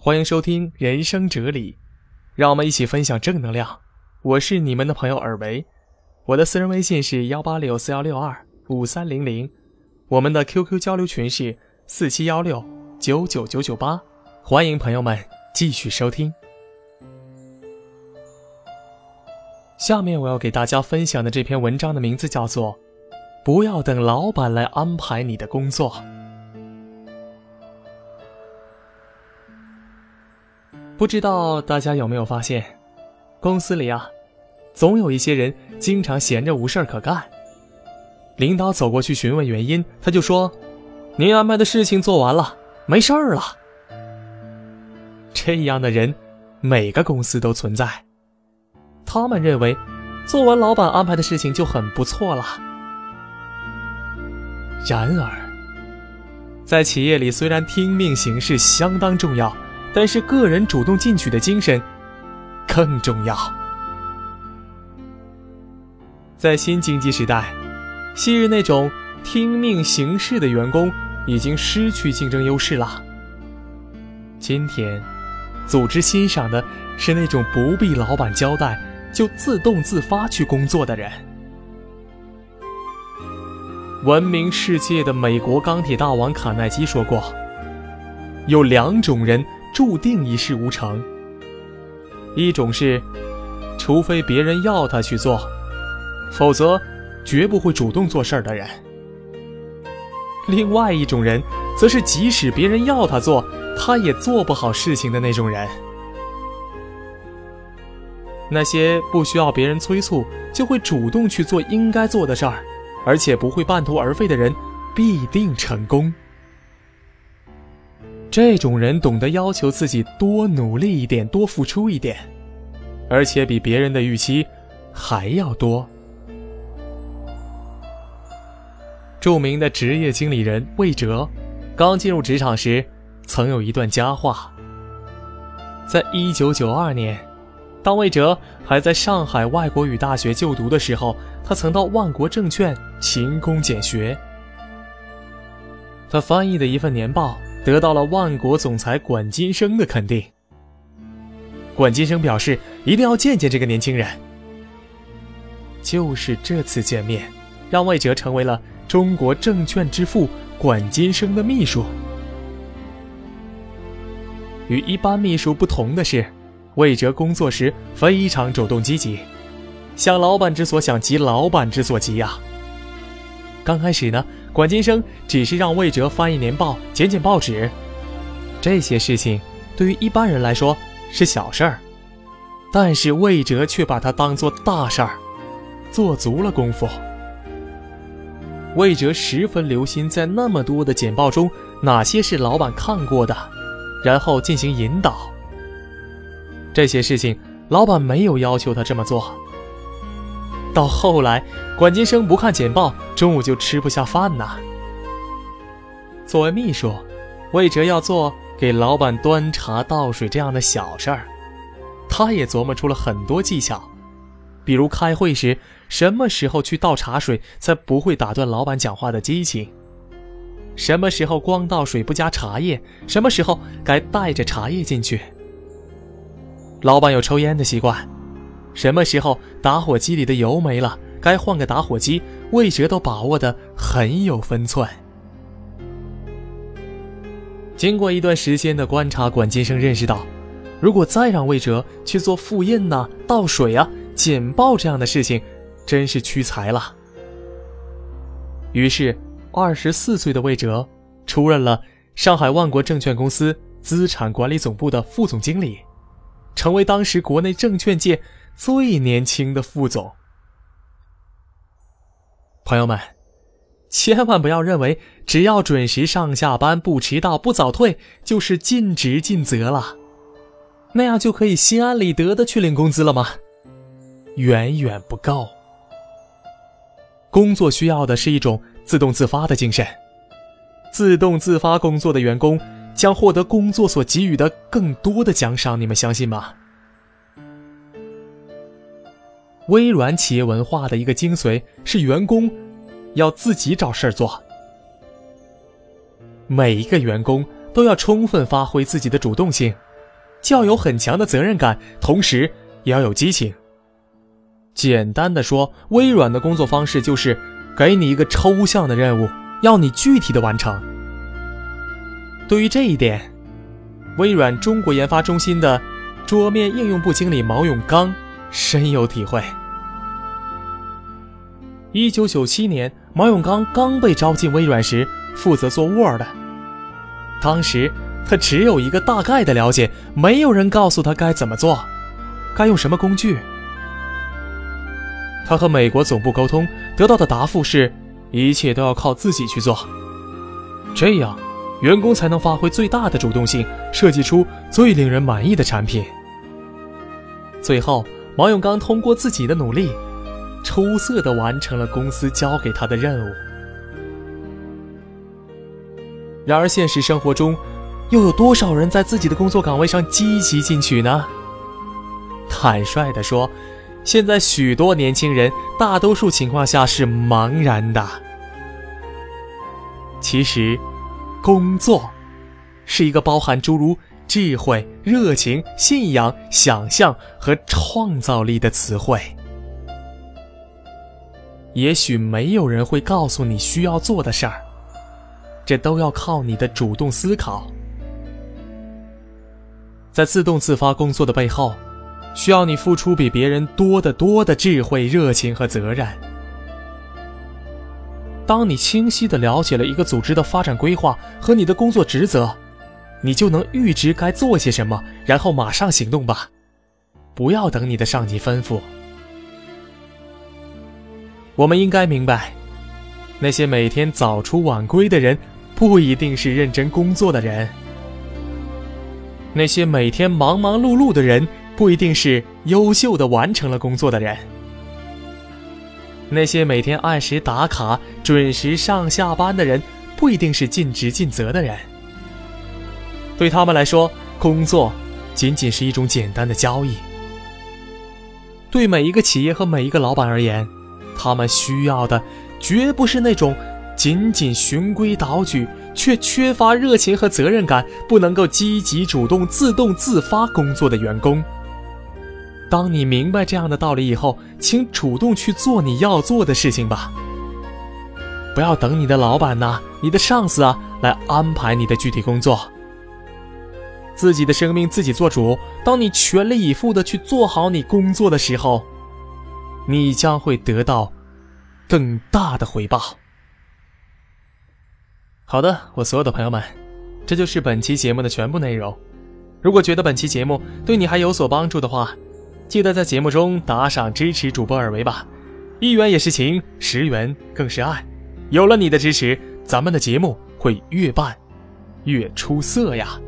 欢迎收听人生哲理，让我们一起分享正能量。我是你们的朋友尔维，我的私人微信是幺八六四幺六二五三零零，我们的 QQ 交流群是四七幺六九九九九八，欢迎朋友们继续收听。下面我要给大家分享的这篇文章的名字叫做《不要等老板来安排你的工作》。不知道大家有没有发现，公司里啊，总有一些人经常闲着无事儿可干。领导走过去询问原因，他就说：“您安排的事情做完了，没事儿了。”这样的人，每个公司都存在。他们认为，做完老板安排的事情就很不错了。然而，在企业里，虽然听命行事相当重要。但是，个人主动进取的精神更重要。在新经济时代，昔日那种听命行事的员工已经失去竞争优势了。今天，组织欣赏的是那种不必老板交代就自动自发去工作的人。闻名世界的美国钢铁大王卡耐基说过：“有两种人。”注定一事无成。一种是，除非别人要他去做，否则绝不会主动做事儿的人；另外一种人，则是即使别人要他做，他也做不好事情的那种人。那些不需要别人催促就会主动去做应该做的事儿，而且不会半途而废的人，必定成功。这种人懂得要求自己多努力一点，多付出一点，而且比别人的预期还要多。著名的职业经理人魏哲，刚进入职场时，曾有一段佳话。在一九九二年，当魏哲还在上海外国语大学就读的时候，他曾到万国证券勤工俭学，他翻译的一份年报。得到了万国总裁管金生的肯定。管金生表示一定要见见这个年轻人。就是这次见面，让魏哲成为了中国证券之父管金生的秘书。与一般秘书不同的是，魏哲工作时非常主动积极，想老板之所想，急老板之所急呀。刚开始呢。管金生只是让魏哲翻译年报、剪剪报纸，这些事情对于一般人来说是小事儿，但是魏哲却把它当做大事儿，做足了功夫。魏哲十分留心在那么多的简报中哪些是老板看过的，然后进行引导。这些事情老板没有要求他这么做。到后来，管金生不看简报，中午就吃不下饭呐。作为秘书，魏哲要做给老板端茶倒水这样的小事儿，他也琢磨出了很多技巧，比如开会时什么时候去倒茶水才不会打断老板讲话的激情，什么时候光倒水不加茶叶，什么时候该带着茶叶进去。老板有抽烟的习惯。什么时候打火机里的油没了，该换个打火机，魏哲都把握的很有分寸。经过一段时间的观察，管金生认识到，如果再让魏哲去做复印呐、倒水啊、剪报这样的事情，真是屈才了。于是，二十四岁的魏哲出任了上海万国证券公司资产管理总部的副总经理，成为当时国内证券界。最年轻的副总，朋友们，千万不要认为只要准时上下班、不迟到、不早退就是尽职尽责了，那样就可以心安理得的去领工资了吗？远远不够。工作需要的是一种自动自发的精神，自动自发工作的员工将获得工作所给予的更多的奖赏，你们相信吗？微软企业文化的一个精髓是员工要自己找事儿做，每一个员工都要充分发挥自己的主动性，既要有很强的责任感，同时也要有激情。简单的说，微软的工作方式就是给你一个抽象的任务，要你具体的完成。对于这一点，微软中国研发中心的桌面应用部经理毛永刚深有体会。一九九七年，毛永刚刚被招进微软时，负责做 Word。当时他只有一个大概的了解，没有人告诉他该怎么做，该用什么工具。他和美国总部沟通，得到的答复是，一切都要靠自己去做。这样。员工才能发挥最大的主动性，设计出最令人满意的产品。最后，毛永刚通过自己的努力，出色的完成了公司交给他的任务。然而，现实生活中，又有多少人在自己的工作岗位上积极进取呢？坦率地说，现在许多年轻人，大多数情况下是茫然的。其实。工作，是一个包含诸如智慧、热情、信仰、想象和创造力的词汇。也许没有人会告诉你需要做的事儿，这都要靠你的主动思考。在自动自发工作的背后，需要你付出比别人多得多的智慧、热情和责任。当你清晰地了解了一个组织的发展规划和你的工作职责，你就能预知该做些什么，然后马上行动吧，不要等你的上级吩咐。我们应该明白，那些每天早出晚归的人，不一定是认真工作的人；那些每天忙忙碌碌的人，不一定是优秀的完成了工作的人。那些每天按时打卡、准时上下班的人，不一定是尽职尽责的人。对他们来说，工作仅仅是一种简单的交易。对每一个企业和每一个老板而言，他们需要的绝不是那种仅仅循规蹈矩却缺乏热情和责任感、不能够积极主动、自动自发工作的员工。当你明白这样的道理以后，请主动去做你要做的事情吧。不要等你的老板呐、你的上司啊来安排你的具体工作。自己的生命自己做主。当你全力以赴的去做好你工作的时候，你将会得到更大的回报。好的，我所有的朋友们，这就是本期节目的全部内容。如果觉得本期节目对你还有所帮助的话，记得在节目中打赏支持主播尔维吧，一元也是情，十元更是爱。有了你的支持，咱们的节目会越办越出色呀。